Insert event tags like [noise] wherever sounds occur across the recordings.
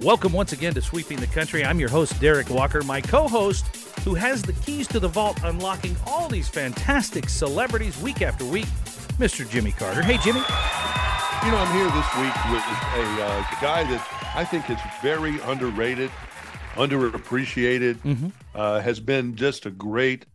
Welcome once again to Sweeping the Country. I'm your host, Derik Walker. My co host, who has the keys to the vault, unlocking all these fantastic celebrities week after week, Mr. Jimmy Carter. Hey, Jimmy. You know, I'm here this week with a uh, guy that I think is very underrated, underappreciated, Mm-hmm. uh, has been just a great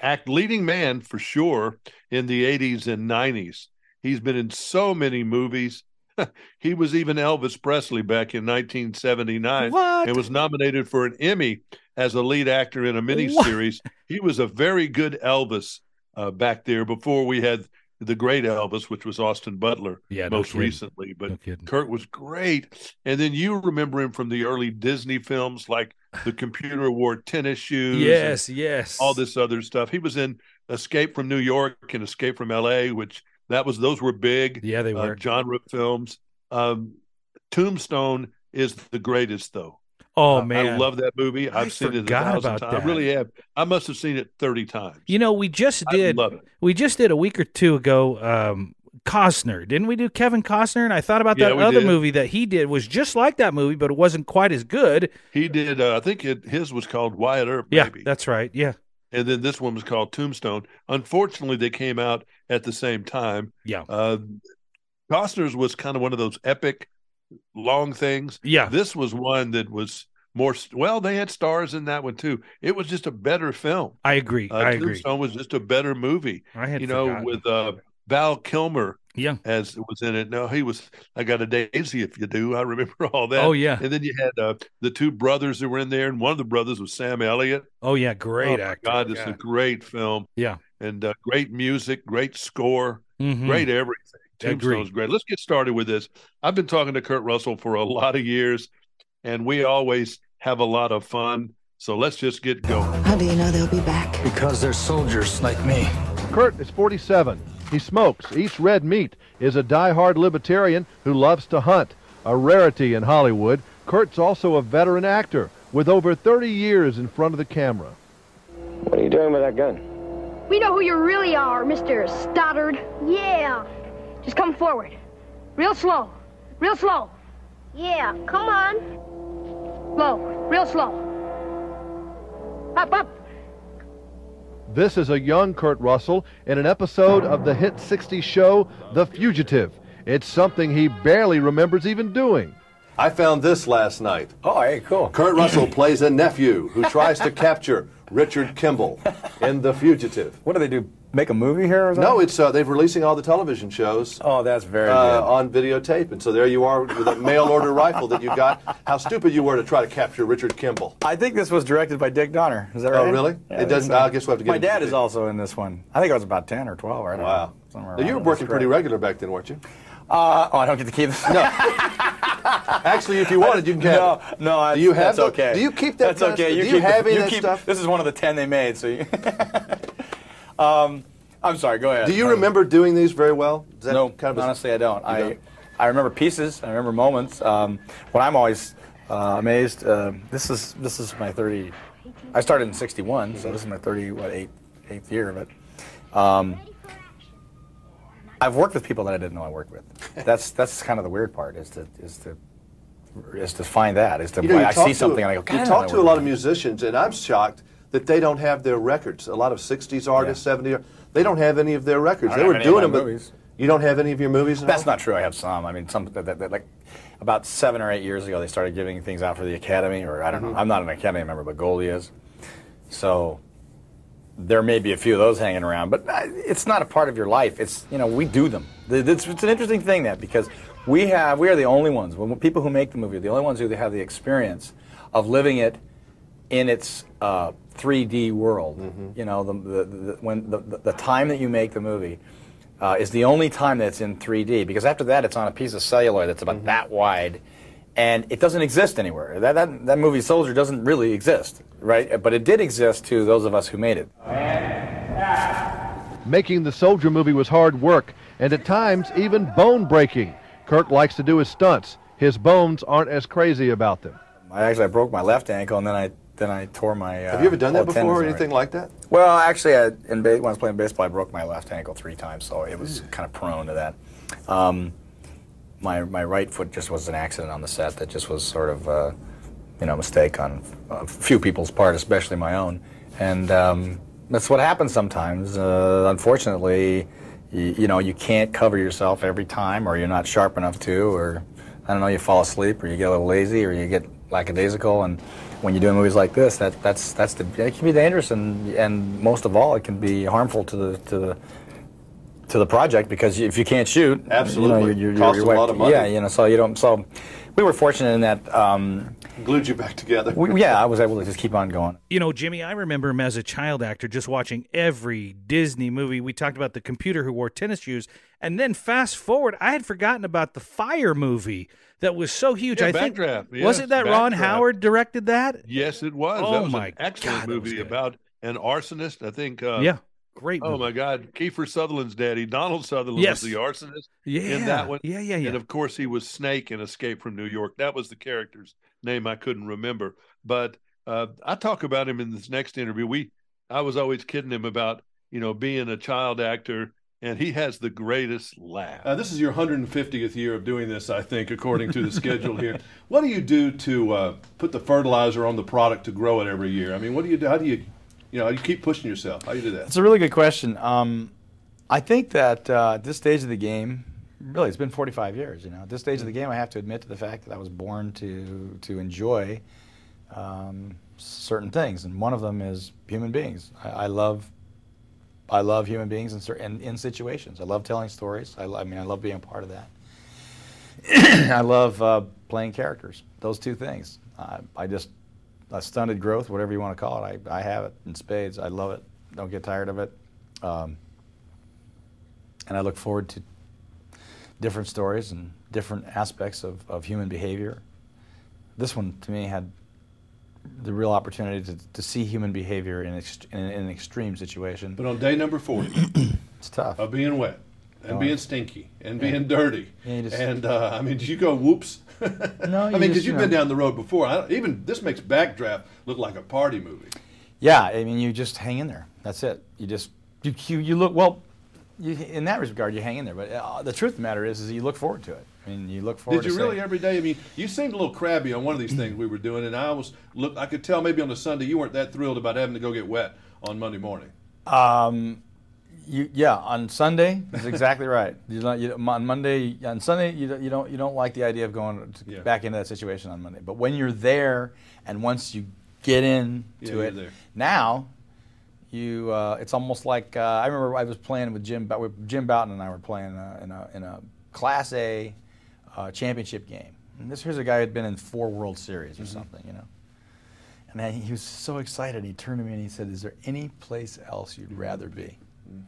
act leading man for sure in the 80s and 90s. He's been in so many movies. [laughs] he was even Elvis Presley back in 1979 What? and was nominated for an Emmy as a lead actor in a miniseries. He was a very good Elvis uh, back there before we had the great Elvis, which was Austin Butler Yeah, most kidding. recently. But No. Kurt was great. And then you remember him from the early Disney films like The Computer Wore Tennis Shoes. Yes, yes. All this other stuff. He was in Escape from New York and Escape from LA, which that was those were big Yeah, they uh, were. genre films. Um, Tombstone is the greatest though. oh, I- man. I love that movie. I I've seen it a thousand times. that. I really have. I must have seen it 30 times. You know, we just did. love it. We just did a week or two ago. Um, Costner, didn't we do Kevin Costner? And I thought about that we other did. movie that he did was just like that movie, but it wasn't quite as good. He did. Uh, I think it, his was called Wyatt Earp. Yeah, that's right. Yeah, and then this one was called Tombstone. Unfortunately, they came out at the same time. yeah, Uh, Costner's was kind of one of those epic, long things. yeah. This was one that was more. Well, they had stars in that one too. It was just a better film. I agree. Uh, I agree. Tombstone was just a better movie. I had You know, forgotten. with uh, Val Kilmer yeah. as it was in it. No, he was. I got a daisy if you do. I remember [laughs] all that. Oh yeah. And then you had uh, the two brothers that were in there, and one of the brothers was Sam Elliott. Oh yeah. Great oh, actor. God, it's yeah. a great film. Yeah. and uh, great music, great score, Mhm. great everything. Agreed. Tombstone's great. Let's get started with this. I've been talking to Kurt Russell for a [laughs] lot of years, and we always have a lot of fun. So let's just get going. How do you know they'll be back? Because they're soldiers like me. Kurt is 47. He smokes, eats red meat, is a die-hard libertarian who loves to hunt. A rarity in Hollywood, Kurt's also a veteran actor with over 30 years in front of the camera. What are you doing with that gun? We know who you really are, Mr. Stoddard. Yeah. Just come forward. Real slow. Real slow. Yeah, come on. Slow. Real slow. Up, up. This is a young Kurt Russell in an episode of the hit 60s show The Fugitive. It's something he barely remembers even doing. I found this last night. Oh, hey, cool. Kurt Russell plays a nephew who tries to capture Richard Kimball in The Fugitive. What do they do? Make a movie here or something? No, it's uh, they're releasing all the television shows Oh, that's very uh, good. on videotape, and so there you are with a mail order rifle that you got. How stupid you were to try to capture Richard Kimball. I think this was directed by Dick Donner. Is that right? Oh, really? Yeah, It doesn't- I guess we'll have to get My dad is also in this one. I think I was about 10 or 12. I don't Wow. know. Somewhere Now, you were working pretty regular back then, weren't you? Uh, oh, I don't get to keep this. No, [laughs] Actually, if you wanted, you can have no, it. no. I, Do you have that's the- okay. do you keep that That's okay. You Do you keep have any you that keep- stuff? This is one of the 10 they made. So, you [laughs] um, I'm sorry. Go ahead. Do you remember doing these very well? No, kind of honestly, I don't. I don't? I remember pieces. I remember moments. Um, what I'm always uh, amazed. Uh, this is this is my 30. I started in '61, so this is my 30 what eight eighth year. But um, I've worked with people that I didn't know I worked with. [laughs] That's that's kind of the weird part is to is to is to find that is to You know, I see something and I go. You talk I to a lot of musicians, and I'm shocked that they don't have their records. A lot of '60s artists, '70s, they don't have any of their records. They were have any of doing them, but you don't have any of your movies. That's not true. I have some. I mean, some that, that, that, like about seven or eight years ago, they started giving things out for the Academy, or I don't Mm-hmm. know. I'm not an Academy member, but Goldie is. So there may be a few of those hanging around, but uh, it's not a part of your life. It's you know we do them. It's, it's an interesting thing that because we have we are the only ones. When people who make the movie, are the only ones who have the experience of living it in its uh, 3D world. Mm-hmm. You know, the, the, the, when the, the, the time that you make the movie uh, is the only time that's in 3D because after that it's on a piece of celluloid that's Mm-hmm. about that wide and it doesn't exist anywhere. That, that, that movie Soldier doesn't really exist, right? But it did exist to those of us who made it. Making the Soldier movie was hard work and at times even bone breaking. Kurt likes to do his stunts. His bones aren't as crazy about them. I actually I broke my left ankle and then I then I tore my. Uh, Have you ever done that before or anything like that? Well, actually, I, in ba- when I was playing baseball, I broke my left ankle three times, so it was kind of prone to that. Um, my my right foot just was an accident on the set that just was sort of uh, you know a mistake on a few people's part, especially my own, and um, that's what happens sometimes. Uh, unfortunately, you, you know you can't cover yourself every time, or you're not sharp enough to, or I don't know, you fall asleep, or you get a little lazy, or you get lackadaisical, and when you're doing movies like this, that that's that's the it can be dangerous, and and most of all, it can be harmful to the to the to the project because if you can't shoot, Absolutely. you know, you're, you're, Costs you're a lot of money. Yeah, you know, so you don't. So we were fortunate in that. Um, Glued you back together. we, yeah, I was able to just keep on going. You know, Jimmy, I remember him as a child actor just watching every Disney movie. We talked about the computer who wore tennis shoes. And then fast forward, I had forgotten about the Fire movie that was so huge. Yeah, I think Backdraft, was yes, it that Ron Backdraft. Howard directed that? Yes, it was. Oh that was my an excellent God, movie about an arsonist. I think. Uh, yeah. Great Oh my God, Kiefer Sutherland's daddy, Donald Sutherland, Yes. was the arsonist Yeah. in that one. Yeah, yeah, yeah. And of course, he was Snake in Escape from New York. That was the character's name I couldn't remember. But uh, I talk about him in this next interview. We, I was always kidding him about you know being a child actor, and he has the greatest laugh. Uh, this is your 150th year of doing this, I think, according to the schedule here. [laughs] What do you do to uh, put the fertilizer on the product to grow it every year? I mean, what do you do? How do you, you know, you keep pushing yourself? How do you do that? It's a really good question. Um, I think that uh, at this stage of the game, really, it's been 45 years. You know, at this stage of the game, I have to admit to the fact that I was born to to enjoy um, certain things, and one of them is human beings. I, I love. I love human beings in, in, in situations. I love telling stories. I, I mean, I love being a part of that. [clears throat] I love uh, playing characters. Those two things. I I just a stunted growth, whatever you want to call it. I, I have it in spades. I love it. Don't get tired of it. Um, and I look forward to different stories and different aspects of, of human behavior. This one, to me, had the real opportunity to, to see human behavior in, in, in an extreme situation. But on day number 40 [clears throat] It's tough. of being wet and being stinky and being dirty, Yeah, just- and uh, I mean, did you go whoops? [laughs] No, I mean, because you've you been down the road before. I even this makes Backdraft look like a party movie. Yeah, I mean, you just hang in there. That's it. You just you you, you look well. You, in that regard, you hang in there. But uh, the truth of the matter is, is you look forward to it. I mean, you look forward. Did you really saying- every day? I mean, you seemed a little crabby on one of these things we were doing, and I was look. I could tell maybe on the Sunday you weren't that thrilled about having to go get wet on Monday morning. Um, you, yeah, on Sunday, that's exactly [laughs] right. You don't, you, on Monday, on Sunday, you don't, you don't, you don't like the idea of going to, Yeah. back into that situation on Monday. But when you're there, and once you get in Yeah, it, now, you, uh, it's almost like uh, I remember I was playing with Jim, Jim Bouton and I were playing uh, in a in a Class A uh, championship game. And this here's a guy who had been in four World Series or Mm-hmm. something, you know. And he was so excited. He turned to me and he said, "Is there any place else you'd rather be?"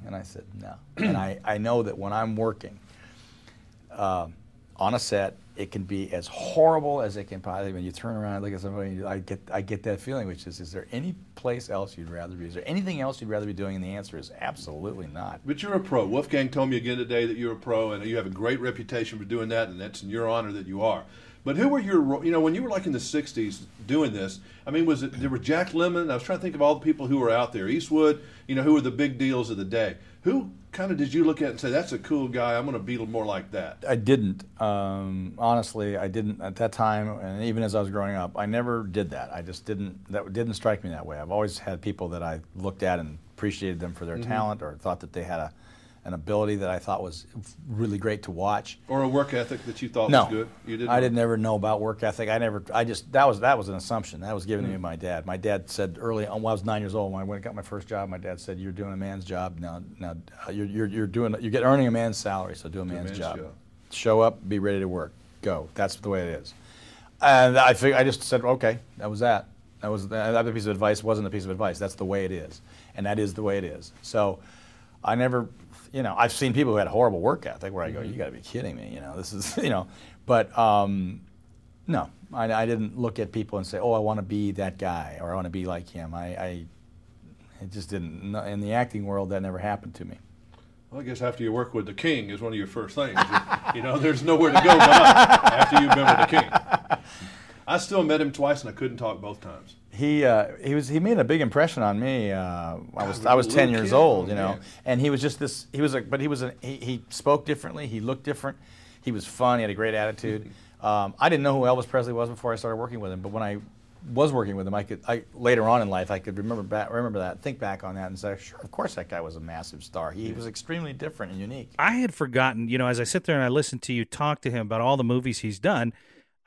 And I said, "No." and I, I know that when I'm working um, on a set, it can be as horrible as it can possibly. When you turn around and look at somebody, I get I get that feeling, which is, is there any place else you'd rather be? Is there anything else you'd rather be doing? And the answer is absolutely not. But you're a pro. Wolfgang told me again today that you're a pro, and you have a great reputation for doing that, and that's in your honor that you are. But who were your, you know, when you were like in the '60s doing this? I mean, was it there were Jack Lemmon? I was trying to think of all the people who were out there. Eastwood, you know, who were the big deals of the day? Who kind of did you look at and say that's a cool guy? I'm going to be more like that. I didn't. Um, honestly, I didn't at that time, and even as I was growing up, I never did that. I just didn't. That didn't strike me that way. I've always had people that I looked at and appreciated them for their talent, or thought that they had a, an ability that I thought was really great to watch. Or a work ethic that you thought No, was good? You didn't. I didn't ever know about work ethic. I never. I just that was that was an assumption that was given to me by my dad. My dad said early on when I was nine years old when I went and got my first job. My dad said, "You're doing a man's job now. Now uh, you're you're, you're doing you get earning a man's salary, so do a man's, man's job. job. Show up, be ready to work, go. That's the way it is." And I fig- I just said, "Okay, that was that. That was that other piece of advice wasn't a piece of advice. That's the way it is, and that is the way it is." So. I never, you know, I've seen people who had horrible work ethic where I go, you got to be kidding me, you know, this is, [laughs] you know, but um, no, I, I didn't look at people and say, oh, I want to be that guy or I want to be like him. I, I it just didn't. In the acting world, that never happened to me. Well, I guess after you work with the king is one of your first things. you know, there's nowhere to go but after you've been with the king. I still met him twice and I couldn't talk both times. He uh, he was he made a big impression on me. Uh, I was was I was ten years kid. old, Oh, you know, man. and he was just this. He was a but he was a he, he spoke differently. He looked different. He was fun. He had a great attitude. [laughs] Um, I didn't know who Elvis Presley was before I started working with him, but when I was working with him, I could I, later on in life I could remember back, remember that, think back on that, and say, sure, of course that guy was a massive star. He was extremely different and unique. I had forgotten, you know, as I sit there and I listen to you talk to him about all the movies he's done,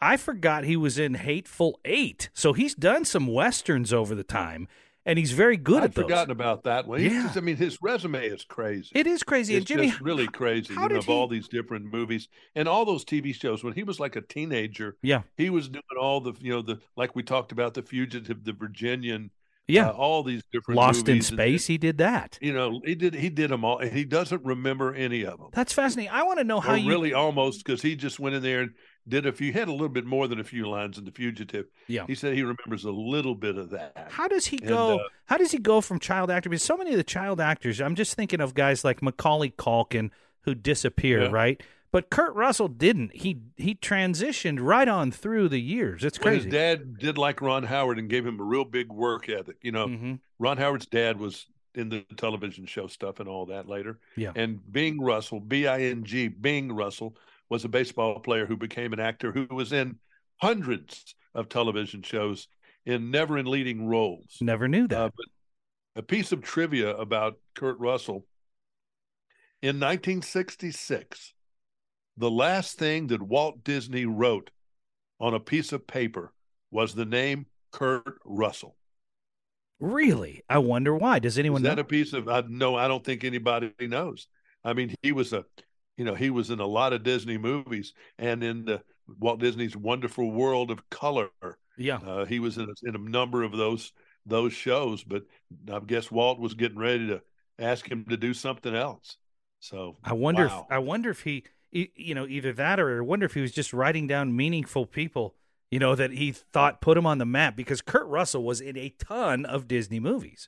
I forgot he was in Hateful Eight. So he's done some westerns over the time, and he's very good I'd at those. forgotten about that one. Yeah. just- I mean, his resume is crazy. It is crazy. It's Jimmy, just really crazy. how You know, of he- all these different movies and all those TV shows. When he was like a teenager, yeah, he was doing all the, you know, the like we talked about, the fugitive, the Virginian, yeah, uh, all these different Lost in movies. And, Space, he did that. you know, he did he did them all, and he doesn't remember any of them. That's fascinating. I want to know how you really almost because he just went in there and did a few. He had a little bit more than a few lines in the fugitive. Yeah. he said he remembers a little bit of that. How does he And, go? uh, how does he go from child actor? Because so many of the child actors, I'm just thinking of guys like Macaulay Culkin who disappear, Yeah. right? But Kurt Russell didn't. He he transitioned right on through the years. It's Well, his crazy. dad did like Ron Howard and gave him a real big work ethic. You know, Mhm. Ron Howard's dad was in the television show stuff and all that later. Yeah. And Bing Russell, B I N G, Bing Russell, was a baseball player who became an actor who was in hundreds of television shows in never in leading roles. Never knew that. Uh, a piece of trivia about Kurt Russell in 1966, the last thing that Walt Disney wrote on a piece of paper was the name Kurt Russell. really? I wonder why. Does anyone Is that know? a piece of? I, no, I don't think anybody knows. I mean, he was a, you know, he was in a lot of Disney movies and in the Walt Disney's Wonderful World of Color. yeah. Uh, he was in a, in a number of those those shows, but I guess Walt was getting ready to ask him to do something else. So I wonder. wow. If, I wonder if he, you know, either that or I wonder if he was just writing down meaningful people, you know, that he thought put him on the map. Because Kurt Russell was in a ton of Disney movies.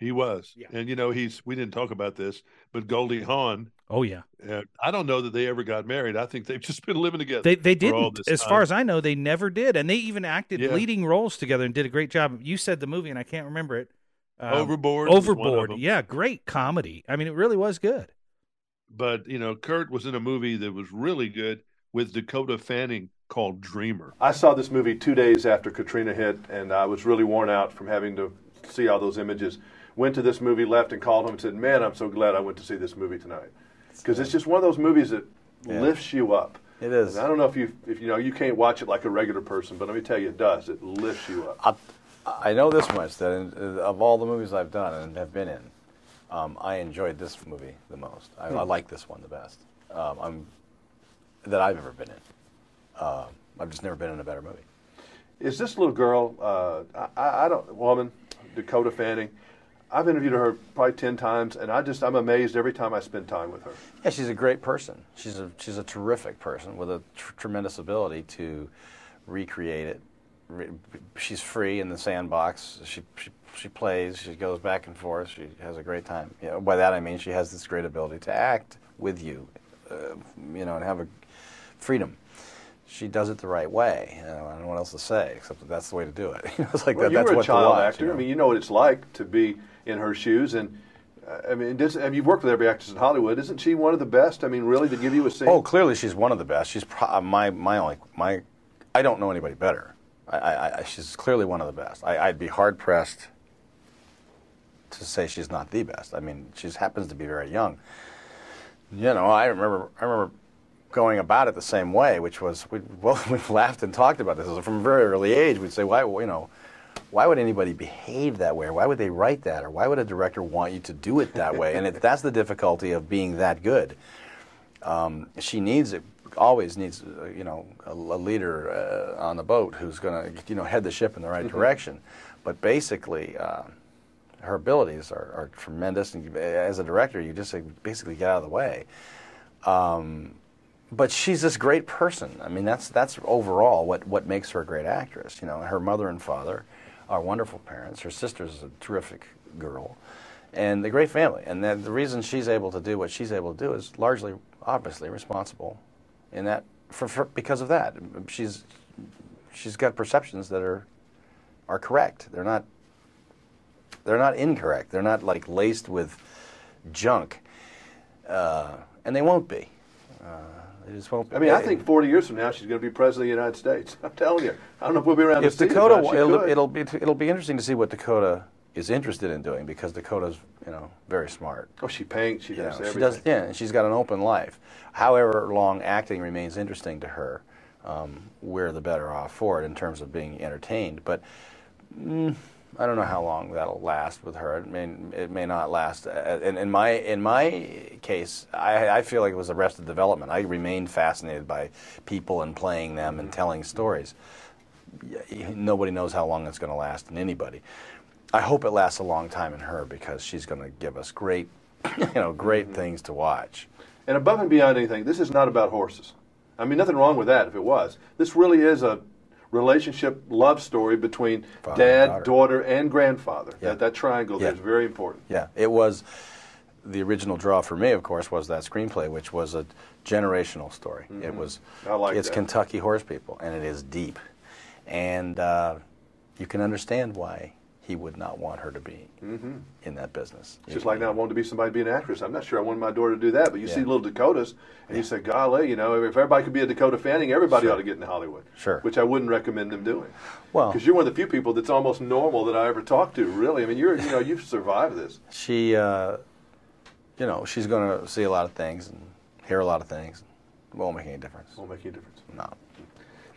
He was, Yeah. and you know, he's. We didn't talk about this, but Goldie Hawn. Oh yeah, Uh, I don't know that they ever got married. I think they've [laughs] just been living together. they they didn't. this As far as I know, they never did, and they even acted Yeah. leading roles together and did a great job. You said the movie, and I can't remember it. Um, Overboard. was one of Overboard. Yeah, great comedy. I mean, it really was good. but you know, Kurt was in a movie that was really good with Dakota Fanning called Dreamer. I saw this movie two days after Katrina hit, and I was really worn out from having to see all those images. Went to this movie, left, and called him and said, "Man, I'm so glad I went to see this movie tonight," because it's just one of those movies that Yeah. lifts you up. It is. And I don't know if you, if you know, you can't watch it like a regular person, but let me tell you, it does. It lifts you up. I, I know this much that in, of all the movies I've done and have been in, um, I enjoyed this movie the most. I, I like this one the best. Um, I'm that I've ever been in. Uh, I've just never been in a better movie. Is this little girl? Uh, I, I don't woman, Dakota Fanning. I've interviewed her probably ten times, and I just I'm amazed every time I spend time with her. Yeah, she's a great person. She's a she's a terrific person with a tr- tremendous ability to recreate it. Re- she's free in the sandbox. She, she she plays. She goes back and forth. She has a great time. You know, by that I mean she has this great ability to act with you, uh, you know, and have a freedom. She does it the right way. You know, I don't know what else to say except that that's the way to do it. [laughs] You know, it's like Well, that, you that's were a what child watch, actor. you know? I mean, you know what it's like to be in her shoes, and uh, I mean, does, have you worked with every actress in Hollywood? Isn't she one of the best? I mean, really, to give you a scene? Oh, clearly she's one of the best. She's pro- uh, my my only my. I don't know anybody better. I, I, I, she's clearly one of the best. I, I'd be hard pressed to say she's not the best. I mean, she happens to be very young. You know, I remember I remember going about it the same way, which was we well [laughs] we've laughed and talked about this from a very early age. We'd say, why you know. Why would anybody behave that way? Or why would they write that? Or why would a director want you to do it that way? And it, [laughs] that's the difficulty of being that good um, she needs it always needs uh, you know a, a leader uh, on the boat who's going to you know head the ship in the right direction but basically uh, her abilities are, are tremendous and as a director you just basically get out of the way um, but she's this great person i mean that's that's overall what what makes her a great actress you know her mother and father are wonderful parents her sister's a terrific girl and a great family. And then the reason she's able to do what she's able to do is largely, obviously, responsible in that for, for because of that. She's she's got perceptions that are are correct. They're not they're not incorrect. They're not like laced with junk, uh, and they won't be. Uh, I just hope. I mean, I think 40 years from now, she's going to be president of the United States. [laughs] I'm telling you. I don't know if we'll be around if to see it, Dakota, she it'll, it'll be it'll be interesting to see what Dakota is interested in doing because Dakota's you know very smart. Oh, she paints. She You does know, everything. she does, yeah, and she's got an open life. However long acting remains interesting to her, um, we're the better off for it in terms of being entertained. But mm, I don't know how long that'll last with her. It may, it may not last. Uh, In, in my in my case, I, I feel like it was the rest Arrested Development. I remained fascinated by people and playing them and telling stories. Nobody knows how long it's going to last in anybody. I hope it lasts a long time in her because she's going to give us great, [coughs] you know, great things to watch. And above and beyond anything, this is not about horses. I mean, nothing wrong with that if it was. This really is a relationship love story between Father dad, daughter. daughter, and grandfather. Yeah. That, that triangle Yeah. is very important. Yeah, it was the original draw for me. Of course, was that screenplay, which was a generational story. It was. Mm-hmm. I like it's that. Kentucky horse people, and it is deep, and uh, you can understand why he would not want her to be in that business. It's just like now I wanted to be somebody to be an actress. I'm not sure I wanted my daughter to do that, but you see little Dakotas, and you say, golly, you know, if everybody could be a Dakota Fanning, everybody ought to get into Hollywood. Sure. Which I wouldn't recommend them doing. Well- Because you're one of the few people that's almost normal that I ever talked to, really. I mean, you're, you know, you've survived this. she, uh, you know, she's going to see a lot of things and hear a lot of things. It won't make any difference. Won't make any difference. No.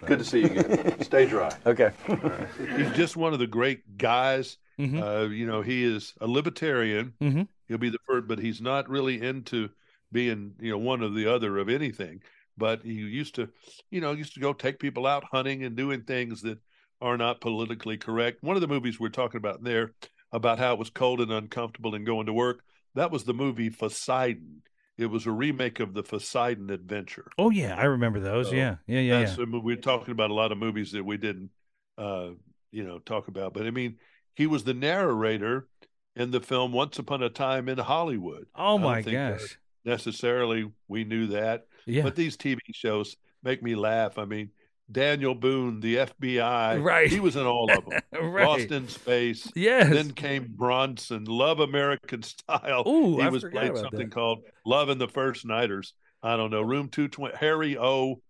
Good to see you again. [laughs] Stay dry. Okay. He's just one of the great guys. Mhm. Uh, you know, he is a libertarian. Mhm. He'll be the first, but he's not really into being, you know, one or the other of anything. But he used to, you know, used to go take people out hunting and doing things that are not politically correct. One of the movies we're talking about there about how it was cold and uncomfortable and going to work. That was the movie Poseidon. It was a remake of the Poseidon Adventure. Oh yeah, I remember those. So, yeah, yeah, yeah, yeah. Mean, we're talking about a lot of movies that we didn't, uh, you know, talk about. But I mean, he was the narrator in the film Once Upon a Time in Hollywood. Oh my gosh. necessarily, we knew that. Yeah. But these TV shows make me laugh. I mean, Daniel Boone, the FBI, Right. He was in all of them. [laughs] Right. Lost in Space. Yes. Then came Bronson, Love American Style. Ooh, he I was played something that. called Love and the First Nighters. I don't know. Room two twenty. Harry O.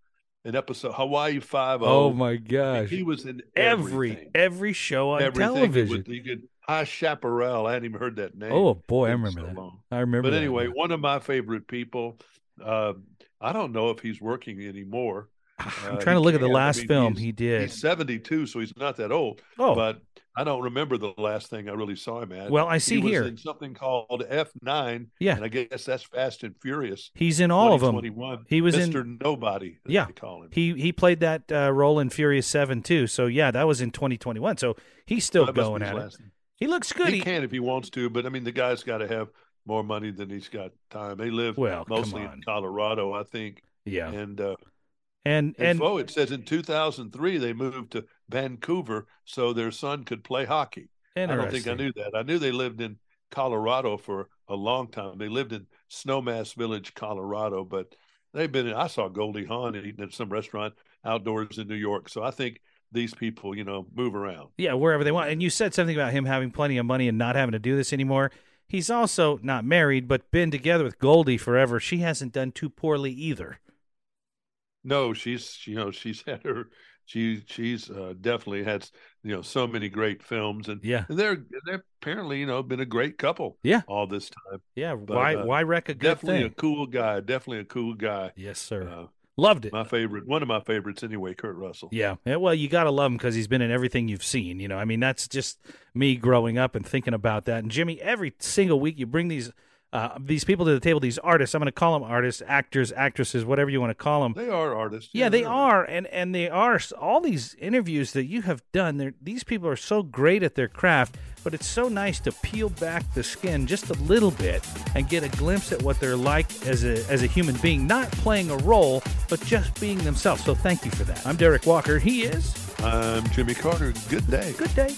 An episode Hawaii Five O. Oh my gosh. He was in every everything. every show on Everything. television. You could, High Chaparral. I hadn't even heard that name. Oh boy, I remember so that. long. I remember. But anyway, now. one of my favorite people. Uh, I don't know if he's working anymore. I'm Uh, trying to look at the can't. I last mean, film he did. He's 72, so he's not that old. Oh. but I don't remember the last thing I really saw him at. Well, I see he was here. in something called F9. Yeah. and I guess that's Fast and Furious. He's in all of them. 2021. He was in Mr. in Nobody. Yeah, they call him. he he played that uh, role in Furious Seven too. So yeah, that was in 2021. So he's still That going at it. last name. He looks good. He He- can if he wants to, but I mean, the guy's got to have more money than he's got time. They live Well, mostly in Colorado, I think. Yeah. and uh, and and and oh, it says in 2003 they moved to Vancouver so their son could play hockey. I don't think I knew that. I knew they lived in Colorado for a long time. They lived in Snowmass Village, Colorado, but they've been. I saw Goldie Hawn eating at some restaurant outdoors in New York. So I think these people, you know, move around. yeah, wherever they want. And you said something about him having plenty of money and not having to do this anymore. He's also not married, but been together with Goldie forever. She hasn't done too poorly either. No, she's you know she's [laughs] had her she she's uh, definitely had you know so many great films and Yeah. and they're they're apparently you know been a great couple Yeah. all this time Yeah, But, why uh, why wreck a good definitely thing? a cool guy definitely a cool guy yes, sir. uh, Loved it. my favorite one of my favorites anyway Kurt Russell Yeah. yeah. Well, you got to love him because he's been in everything you've seen. You know, I mean, that's just me growing up and thinking about that. And Jimmy, every single week you bring these uh, these people to the table, these artists. I'm going to call them artists, actors, actresses, whatever you want to call them. they are artists Yeah, they they're- are, and and they are. All these interviews that you have done, these people are so great at their craft. But it's so nice to peel back the skin just a little bit and get a glimpse at what they're like as a as a human being, not playing a role, but just being themselves. So thank you for that. I'm Derik Walker. He is I'm Jimmy Carter good day good day.